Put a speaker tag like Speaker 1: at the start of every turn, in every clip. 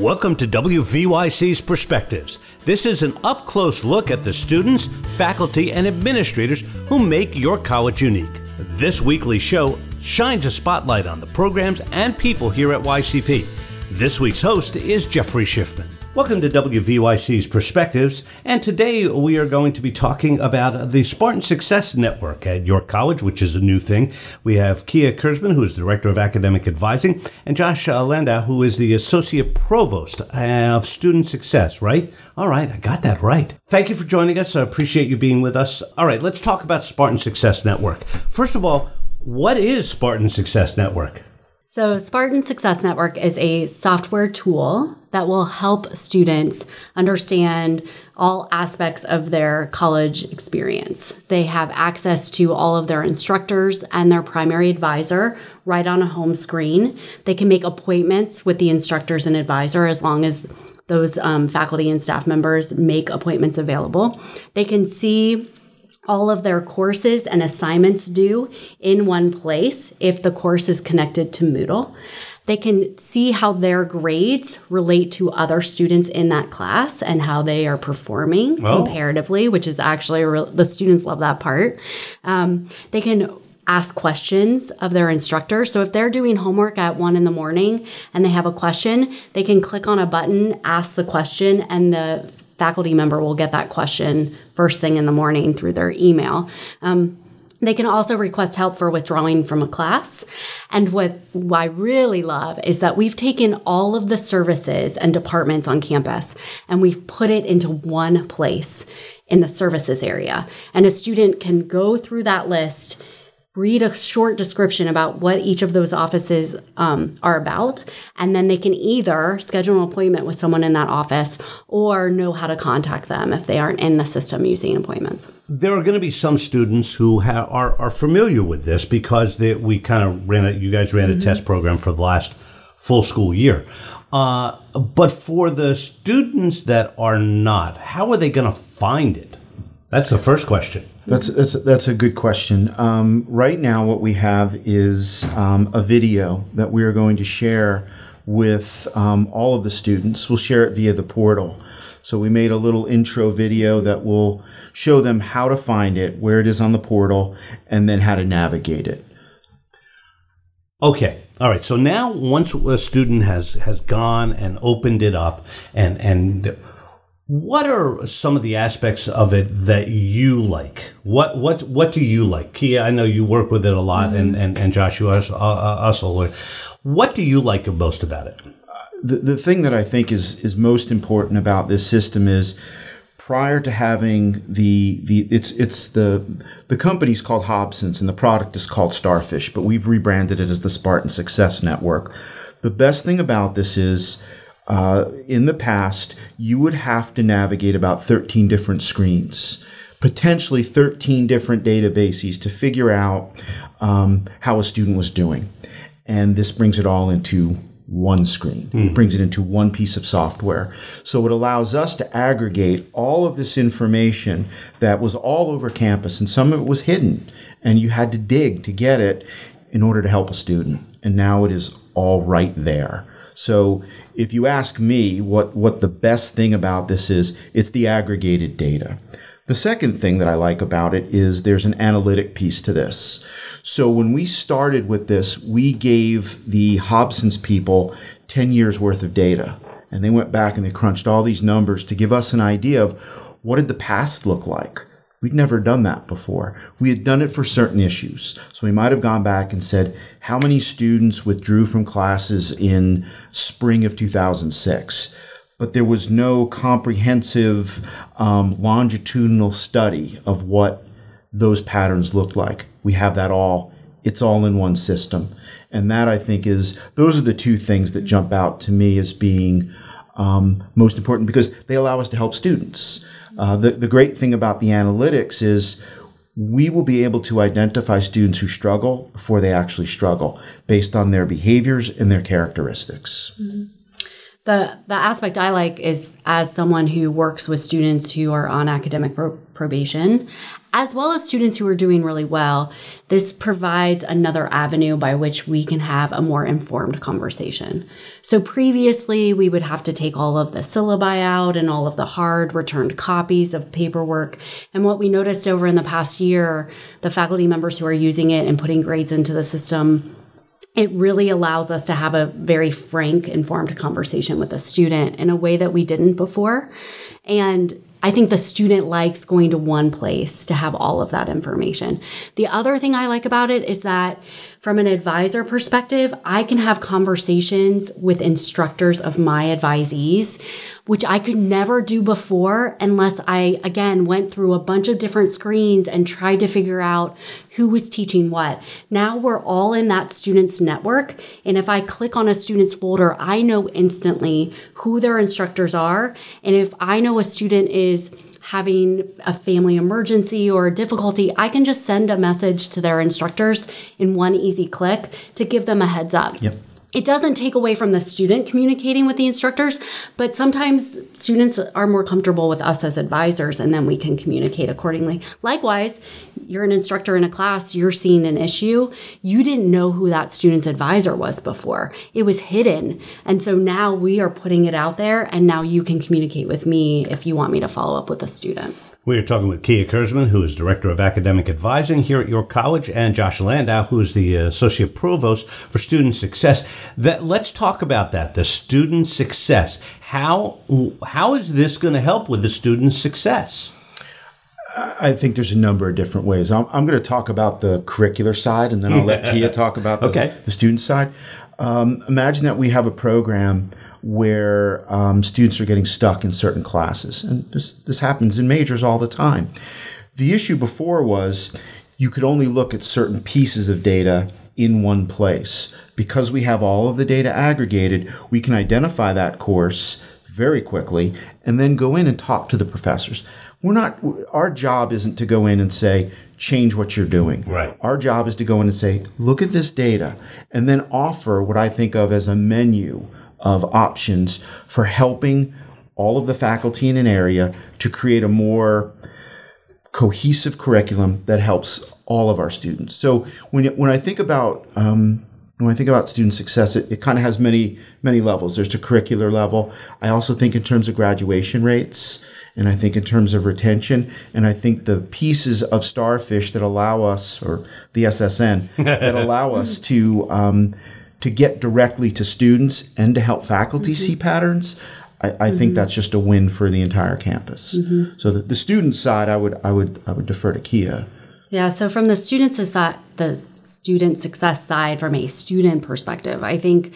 Speaker 1: Welcome to WVYC's Perspectives. This is an up close look at the students, faculty, and administrators who make your college unique. This weekly show shines a spotlight on the programs and people here at YCP. This week's host is Jeffrey Schiffman. Welcome to WVYC's Perspectives, and today we are going to be talking about the Spartan Success Network at York College, which is a new thing. We have Kia Kuresman, who is Director of Academic Advising, and Josh uh, Landau, who is the Associate Provost of Student Success, right? All right, I got that right. Thank you for joining us. I appreciate you being with us. All right, let's talk about Spartan Success Network. First of all, what is Spartan Success Network?
Speaker 2: So, Spartan Success Network is a software tool that will help students understand all aspects of their college experience. They have access to all of their instructors and their primary advisor right on a home screen. They can make appointments with the instructors and advisor as long as those um, faculty and staff members make appointments available. They can see all of their courses and assignments due in one place if the course is connected to Moodle. They can see how their grades relate to other students in that class and how they are performing oh. comparatively, which is actually re- the students love that part. Um, they can ask questions of their instructor. So if they're doing homework at one in the morning and they have a question, they can click on a button, ask the question, and the faculty member will get that question first thing in the morning through their email. Um, they can also request help for withdrawing from a class. And what, what I really love is that we've taken all of the services and departments on campus and we've put it into one place in the services area. And a student can go through that list read a short description about what each of those offices um, are about, and then they can either schedule an appointment with someone in that office or know how to contact them if they aren't in the system using appointments.
Speaker 1: There are going to be some students who ha- are, are familiar with this because they, we kind of ran it, you guys ran a mm-hmm. test program for the last full school year. Uh, but for the students that are not, how are they going to find it? That's the first question.
Speaker 3: That's that's that's a good question. Um, right now, what we have is um, a video that we are going to share with um, all of the students. We'll share it via the portal. So we made a little intro video that will show them how to find it, where it is on the portal, and then how to navigate it.
Speaker 1: Okay. All right. So now once a student has has gone and opened it up and and what are some of the aspects of it that you like? What what what do you like, Kia? I know you work with it a lot, mm-hmm. and, and and Joshua uh, uh, also. What do you like most about it?
Speaker 3: The the thing that I think is is most important about this system is prior to having the the it's it's the the company's called Hobsons and the product is called Starfish, but we've rebranded it as the Spartan Success Network. The best thing about this is uh, in the past, you would have to navigate about 13 different screens, potentially 13 different databases to figure out um, how a student was doing. And this brings it all into one screen. Mm. It brings it into one piece of software. So it allows us to aggregate all of this information that was all over campus, and some of it was hidden, and you had to dig to get it in order to help a student. And now it is all right there. So if you ask me what, what the best thing about this is, it's the aggregated data. The second thing that I like about it is there's an analytic piece to this. So when we started with this, we gave the Hobsons people 10 years worth of data. And they went back and they crunched all these numbers to give us an idea of what did the past look like? We'd never done that before. We had done it for certain issues. So we might have gone back and said, how many students withdrew from classes in spring of 2006? But there was no comprehensive um, longitudinal study of what those patterns looked like. We have that all. It's all in one system. And that I think is, those are the two things that jump out to me as being um, most important because they allow us to help students. Uh, the, the great thing about the analytics is we will be able to identify students who struggle before they actually struggle based on their behaviors and their characteristics.
Speaker 2: Mm-hmm. The, the aspect I like is as someone who works with students who are on academic pro- probation as well as students who are doing really well, this provides another avenue by which we can have a more informed conversation. So previously, we would have to take all of the syllabi out and all of the hard returned copies of paperwork. And what we noticed over in the past year, the faculty members who are using it and putting grades into the system, it really allows us to have a very frank, informed conversation with a student in a way that we didn't before. And I think the student likes going to one place to have all of that information. The other thing I like about it is that from an advisor perspective, I can have conversations with instructors of my advisees, which I could never do before unless I, again, went through a bunch of different screens and tried to figure out who was teaching what. Now we're all in that student's network. And if I click on a student's folder, I know instantly who their instructors are. And if I know a student is having a family emergency or a difficulty, I can just send a message to their instructors in one easy click to give them a heads up.
Speaker 3: Yep.
Speaker 2: It doesn't take away from the student communicating with the instructors, but sometimes students are more comfortable with us as advisors and then we can communicate accordingly. Likewise, you're an instructor in a class, you're seeing an issue, you didn't know who that student's advisor was before. It was hidden. And so now we are putting it out there and now you can communicate with me if you want me to follow up with a student.
Speaker 1: We are talking with Kia Kuresman, who is Director of Academic Advising here at York College, and Josh Landau, who is the uh, Associate Provost for Student Success. That let's talk about that, the student success. How how is this going to help with the student success?
Speaker 3: I think there's a number of different ways. I'm, I'm going to talk about the curricular side, and then I'll let Kia talk about the,
Speaker 1: okay.
Speaker 3: the student side. Um, imagine that we have a program where um, students are getting stuck in certain classes. And this, this happens in majors all the time. The issue before was you could only look at certain pieces of data in one place. Because we have all of the data aggregated, we can identify that course very quickly and then go in and talk to the professors. We're not our job isn't to go in and say change what you're doing.
Speaker 1: Right.
Speaker 3: Our job is to go in and say look at this data and then offer what I think of as a menu of options for helping all of the faculty in an area to create a more cohesive curriculum that helps all of our students. So when when I think about um, when I think about student success, it, it kind of has many many levels. There's the curricular level. I also think in terms of graduation rates, and I think in terms of retention, and I think the pieces of Starfish that allow us, or the SSN, that allow us to um, to get directly to students and to help faculty mm-hmm. see patterns, I, I mm-hmm. think that's just a win for the entire campus. Mm-hmm. So the, the student side, I would I would I would defer to Kia.
Speaker 2: Yeah. So from the student the student success side, from a student perspective, I think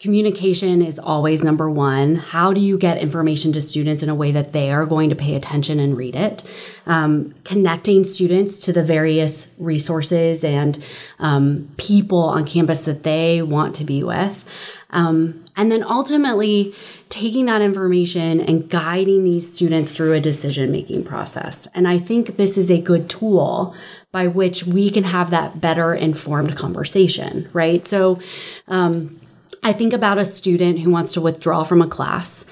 Speaker 2: communication is always number one. How do you get information to students in a way that they are going to pay attention and read it? Um, connecting students to the various resources and um, people on campus that they want to be with. Um, and then ultimately taking that information and guiding these students through a decision making process. And I think this is a good tool by which we can have that better informed conversation, right? So, um, I think about a student who wants to withdraw from a class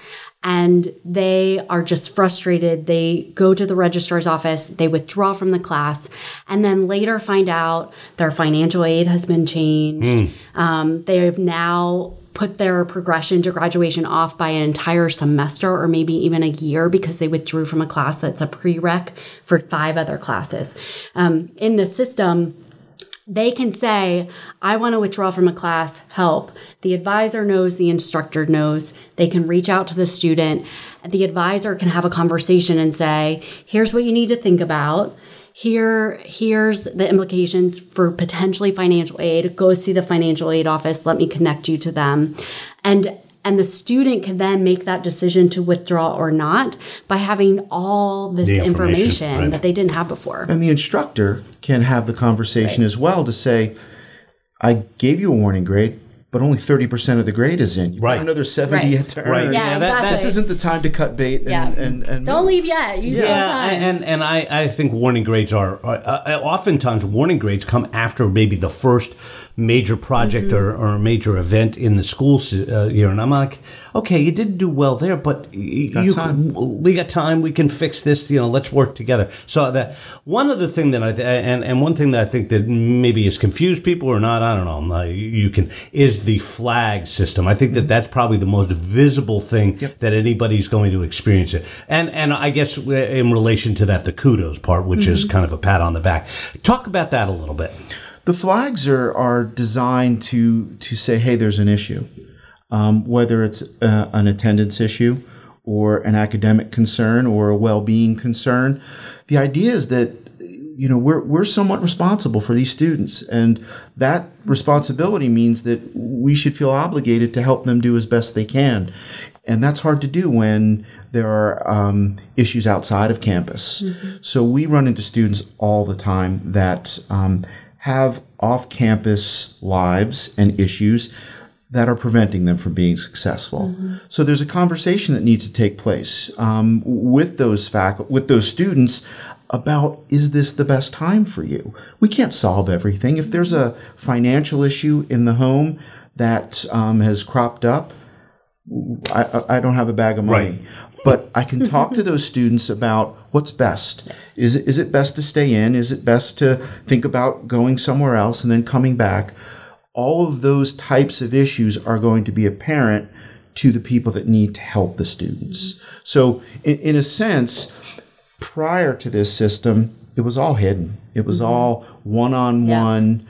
Speaker 2: and they are just frustrated. They go to the registrar's office, they withdraw from the class, and then later find out their financial aid has been changed. Mm. Um, they have now put their progression to graduation off by an entire semester or maybe even a year because they withdrew from a class that's a prereq for five other classes. Um, in the system, they can say, I want to withdraw from a class, help. The advisor knows, the instructor knows. They can reach out to the student. The advisor can have a conversation and say, here's what you need to think about. Here, here's the implications for potentially financial aid. Go see the financial aid office. Let me connect you to them. And and the student can then make that decision to withdraw or not by having all this information, information right. that they didn't have before.
Speaker 3: And the instructor can have the conversation right. as well to say, I gave you a warning grade but only 30% of the grade is in. You've
Speaker 1: right.
Speaker 3: another 70
Speaker 1: right.
Speaker 3: yet to
Speaker 2: earn. Right.
Speaker 3: Yeah,
Speaker 2: yeah that, exactly.
Speaker 3: This isn't the time to cut bait and, yeah. and, and
Speaker 2: Don't move. leave yet. You yeah. still have time.
Speaker 1: And, and I, I think warning grades are, uh, uh, oftentimes warning grades come after maybe the first major project or, or a major event in the school uh, year, and I'm like, okay, you didn't do well there, but
Speaker 3: got
Speaker 1: you, we got time. We can fix this. You know, let's work together. So that one other thing that I th- and and one thing that I think that maybe has confused people or not, I don't know. uh, You can is the flag system. I think that that's probably the most visible thing that anybody's going to experience it. And and I guess uh, in relation to that, the kudos part, which is kind of a pat on the back. Talk about that a little bit.
Speaker 3: The flags are, are designed to, to say, hey, there's an issue. Um, whether it's uh, an attendance issue or an academic concern or a well being concern. The idea is that you know we're, we're somewhat responsible for these students and that responsibility means that we should feel obligated to help them do as best they can and that's hard to do when there are um, issues outside of campus so we run into students all the time that um, have off-campus lives and issues that are preventing them from being successful. So there's a conversation that needs to take place um, with those fac- with those students about is this the best time for you? We can't solve everything. If there's a financial issue in the home that um, has cropped up, I, I I don't have a bag of money.
Speaker 1: Right.
Speaker 3: But I can talk to those students about what's best. Is it, is it best to stay in? Is it best to think about going somewhere else and then coming back? all of those types of issues are going to be apparent to the people that need to help the students. So, in, in a sense, prior to this system, it was all hidden. It was mm-hmm. all one on one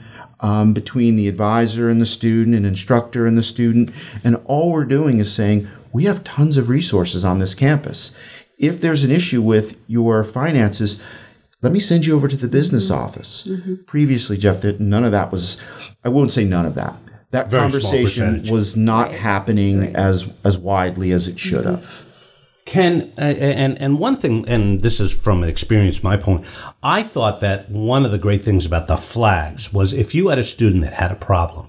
Speaker 3: between the advisor and the student, and instructor and the student. And all we're doing is saying, we have tons of resources on this campus. If there's an issue with your finances, let me send you over to the business mm-hmm. office. Mm-hmm. Previously, Jeff, that none of that was, I won't say none of that. That
Speaker 1: Very
Speaker 3: conversation was not happening as as widely as it should have. Mm-hmm.
Speaker 1: Ken, uh, and and one thing, and this is from an experience, my point. I thought that one of the great things about the flags was if you had a student that had a problem,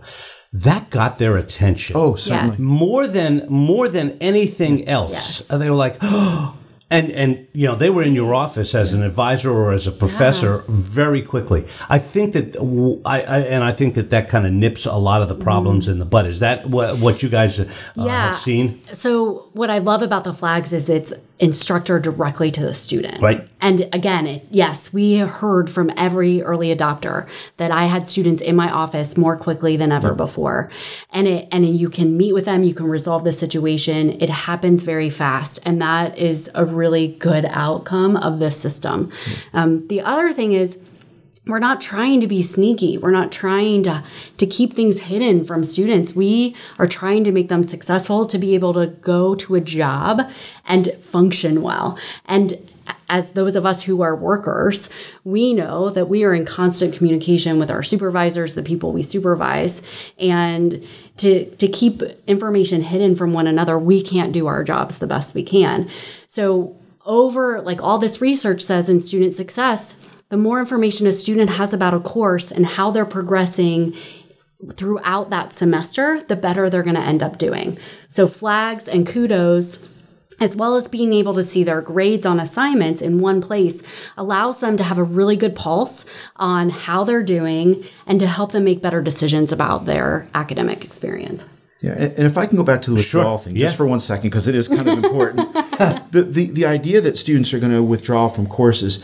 Speaker 1: that got their attention.
Speaker 3: Oh, certainly.
Speaker 2: Yes.
Speaker 1: more than more than anything else.
Speaker 2: Yes.
Speaker 1: Uh, They were like, and and you know they were in your office as an advisor or as a professor very quickly. I think that I and I think that that kind of nips a lot of the problems in the bud. Is that what, what you guys uh,
Speaker 2: Yeah.
Speaker 1: have seen?
Speaker 2: So what I love about the flags is it's instructor directly to the student.
Speaker 1: Right.
Speaker 2: And again, it, yes, we heard from every early adopter that I had students in my office more quickly than ever before. And it and you can meet with them, you can resolve the situation. It happens very fast, and that is a really good outcome of this system. Um, the other thing is we're not trying to be sneaky. We're not trying to to keep things hidden from students. We are trying to make them successful to be able to go to a job and function well. And as those of us who are workers we know that we are in constant communication with our supervisors the people we supervise. And to to keep information hidden from one another we can't do our jobs the best we can. So over like all this research says in student success the more information a student has about a course and how they're progressing throughout that semester, the better they're going to end up doing. So, flags and kudos, as well as being able to see their grades on assignments in one place, allows them to have a really good pulse on how they're doing and to help them make better decisions about their academic experience.
Speaker 3: Yeah, and and if I can go back to the withdrawal thing just
Speaker 1: yeah.
Speaker 3: for one second, because it is kind of important. the, the the idea that students are going to withdraw from courses,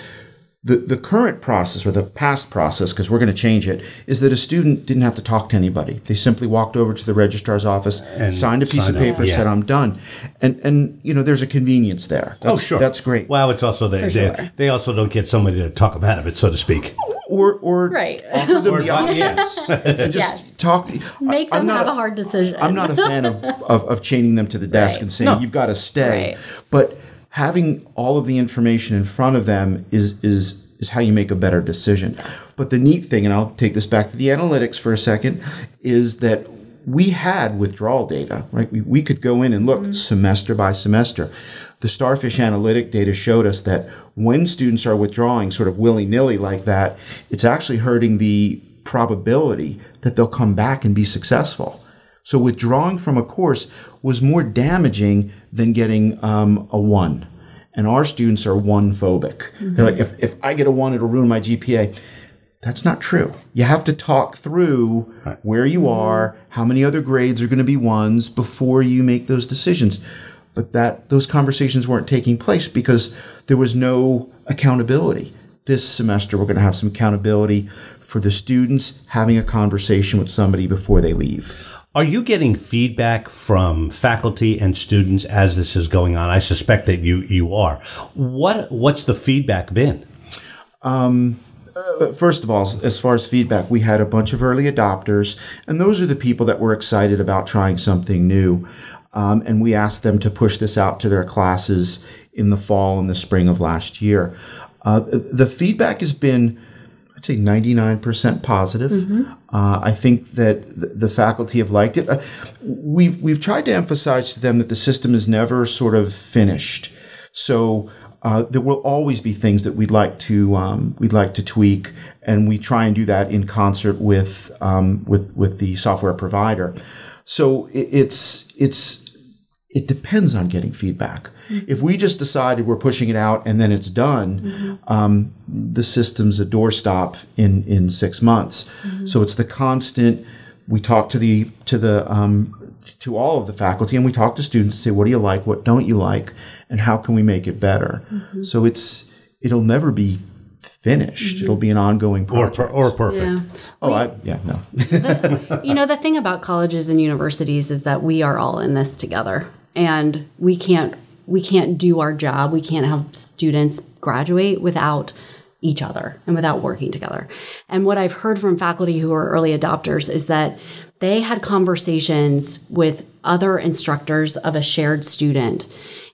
Speaker 3: the the current process or the past process, because we're going to change it, is that a student didn't have to talk to anybody. They simply walked over to the registrar's office, signed a piece
Speaker 1: signed
Speaker 3: of paper,
Speaker 1: yeah.
Speaker 3: said I'm done, and and you know there's a convenience there. Oh, that's,
Speaker 1: oh, sure.
Speaker 3: that's great.
Speaker 1: Well, it's also they,
Speaker 2: sure.
Speaker 1: they, they also don't get somebody to talk them out of it, so to speak.
Speaker 3: Or or
Speaker 2: Right.
Speaker 3: offer them
Speaker 1: Or
Speaker 3: the
Speaker 1: advi-
Speaker 3: options and just
Speaker 2: Yes.
Speaker 3: talk.
Speaker 2: Make
Speaker 3: I-
Speaker 2: them
Speaker 3: not
Speaker 2: have
Speaker 3: a-
Speaker 2: a hard decision.
Speaker 3: I'm not a fan of, of, of chaining them to the desk
Speaker 2: Right.
Speaker 3: and saying you've got to stay.
Speaker 2: Right.
Speaker 3: But having all of the information in front of them is is is how you make a better decision. But the neat thing, and I'll take this back to the analytics for a second, is that we had withdrawal data. Right, we, we could go in and look mm-hmm. semester by semester. The Starfish analytic data showed us that when students are withdrawing sort of willy nilly like that, it's actually hurting the probability that they'll come back and be successful. So withdrawing from a course was more damaging than getting um, a one. And our students are one phobic. They're like, if, if I get a one, it'll ruin my GPA. That's not true. You have to talk through right. where you are, how many other grades are going to be ones before you make those decisions. But that those conversations weren't taking place because there was no accountability. This semester, we're going to have some accountability for the students having a conversation with somebody before they leave.
Speaker 1: Are you getting feedback from faculty and students as this is going on? I suspect that you you are. What what's the feedback been?
Speaker 3: Um, first of all, as far as feedback, we had a bunch of early adopters, and those are the people that were excited about trying something new. Um, and we asked them to push this out to their classes in the fall and the spring of last year. Uh, the feedback has been I'd say 99% positive. Mm-hmm. Uh, I think that the, the, faculty have liked it. Uh, we've, we've tried to emphasize to them that the system is never sort of finished. So uh, there will always be things that we'd like to um, we'd like to tweak, and we try and do that in concert with um, with with the software provider. So it, it's it's it depends on getting feedback. Mm-hmm. If we just decided we're pushing it out and then it's done, mm-hmm. um, the system's a doorstop in in six months. Mm-hmm. So it's the constant. We talk to the to the um, to all of the faculty and we talk to students. Say, what do you like? What don't you like? And how can we make it better? Mm-hmm. So it's it'll never be finished. Mm-hmm. It'll be an ongoing project.
Speaker 1: Or, or perfect. Yeah.
Speaker 3: Oh, we, I, yeah, no.
Speaker 2: the, you know, the thing about colleges and universities is that we are all in this together and we can't we can't do our job. We can't have students graduate without each other and without working together. And what I've heard from faculty who are early adopters is that they had conversations with other instructors of a shared student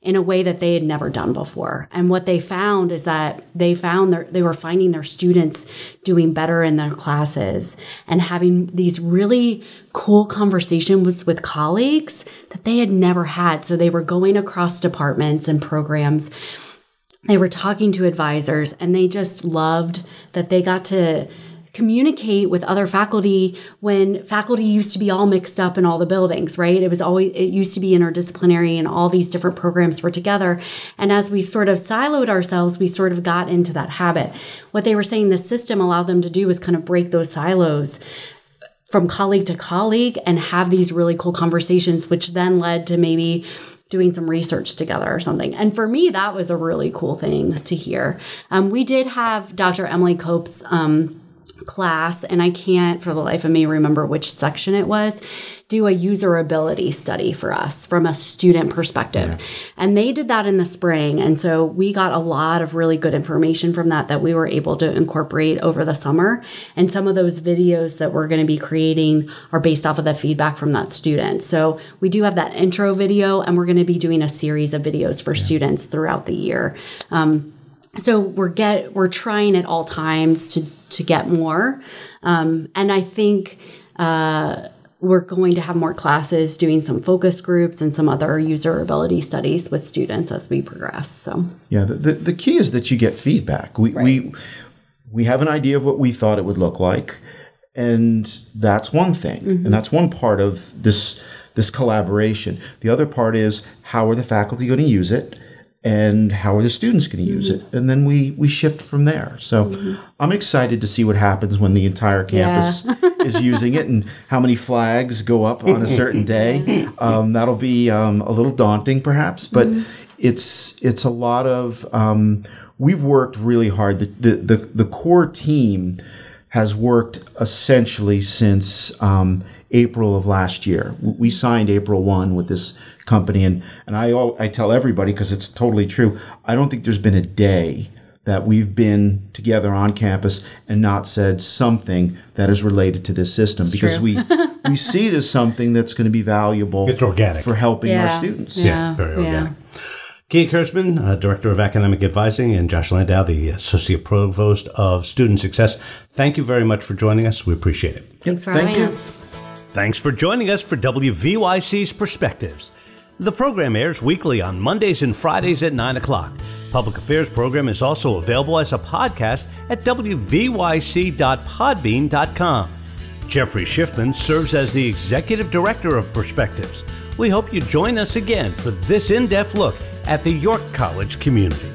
Speaker 2: in a way that they had never done before. And what they found is that they found their, they were finding their students doing better in their classes and having these really cool conversations with colleagues that they had never had. So they were going across departments and programs. They were talking to advisors and they just loved that they got to communicate with other faculty when faculty used to be all mixed up in all the buildings, right? It was always, it used to be interdisciplinary and all these different programs were together. And as we sort of siloed ourselves, we sort of got into that habit. What they were saying the system allowed them to do was kind of break those silos from colleague to colleague and have these really cool conversations, which then led to maybe doing some research together or something. And for me, that was a really cool thing to hear. Um, we did have Dr. Emily Cope's um, class, and I can't for the life of me remember which section it was, do a userability study for us from a student perspective. Yeah. And they did that in the spring. And so we got a lot of really good information from that that we were able to incorporate over the summer. And some of those videos that we're going to be creating are based off of the feedback from that student. So we do have that intro video, and we're going to be doing a series of videos for yeah. students throughout the year. Um, so we're get we're trying at all times to to get more. Um, and I think uh, we're going to have more classes doing some focus groups and some other usability studies with students as we progress. So
Speaker 3: yeah, the, the, the key is that you get feedback. We, right. we we have an idea of what we thought it would look like, and that's one thing, mm-hmm. and that's one part of this this collaboration. The other part is how are the faculty going to use it? And how are the students going to use mm-hmm. it and then we we shift from there so mm-hmm. i'm excited to see what happens when the entire campus yeah. is using it and how many flags go up on a certain day um, that'll be um, a little daunting perhaps but mm-hmm. it's it's a lot of um, we've worked really hard the, the, the, the core team has worked essentially since um, April of last year. We signed April 1 with this company. And, and I, I tell everybody, because it's totally true, I don't think there's been a day that we've been together on campus and not said something that is related to this system it's because we we see it as something that's going to be valuable
Speaker 1: it's organic.
Speaker 3: for helping yeah. our students.
Speaker 1: Yeah, yeah very organic. Yeah. Kia Kuresman, uh, Director of Academic Advising, and Josh Landau, the Associate Provost of Student Success. Thank you very much for joining us. We appreciate it.
Speaker 2: Thanks for Thank having you. us.
Speaker 1: Thanks for joining us for WVYC's Perspectives. The program airs weekly on Mondays and Fridays at 9 o'clock. Public Affairs program is also available as a podcast at wvyc.podbean.com. Jeffrey Schiffman serves as the Executive Director of Perspectives. We hope you join us again for this in depth look at the York College community.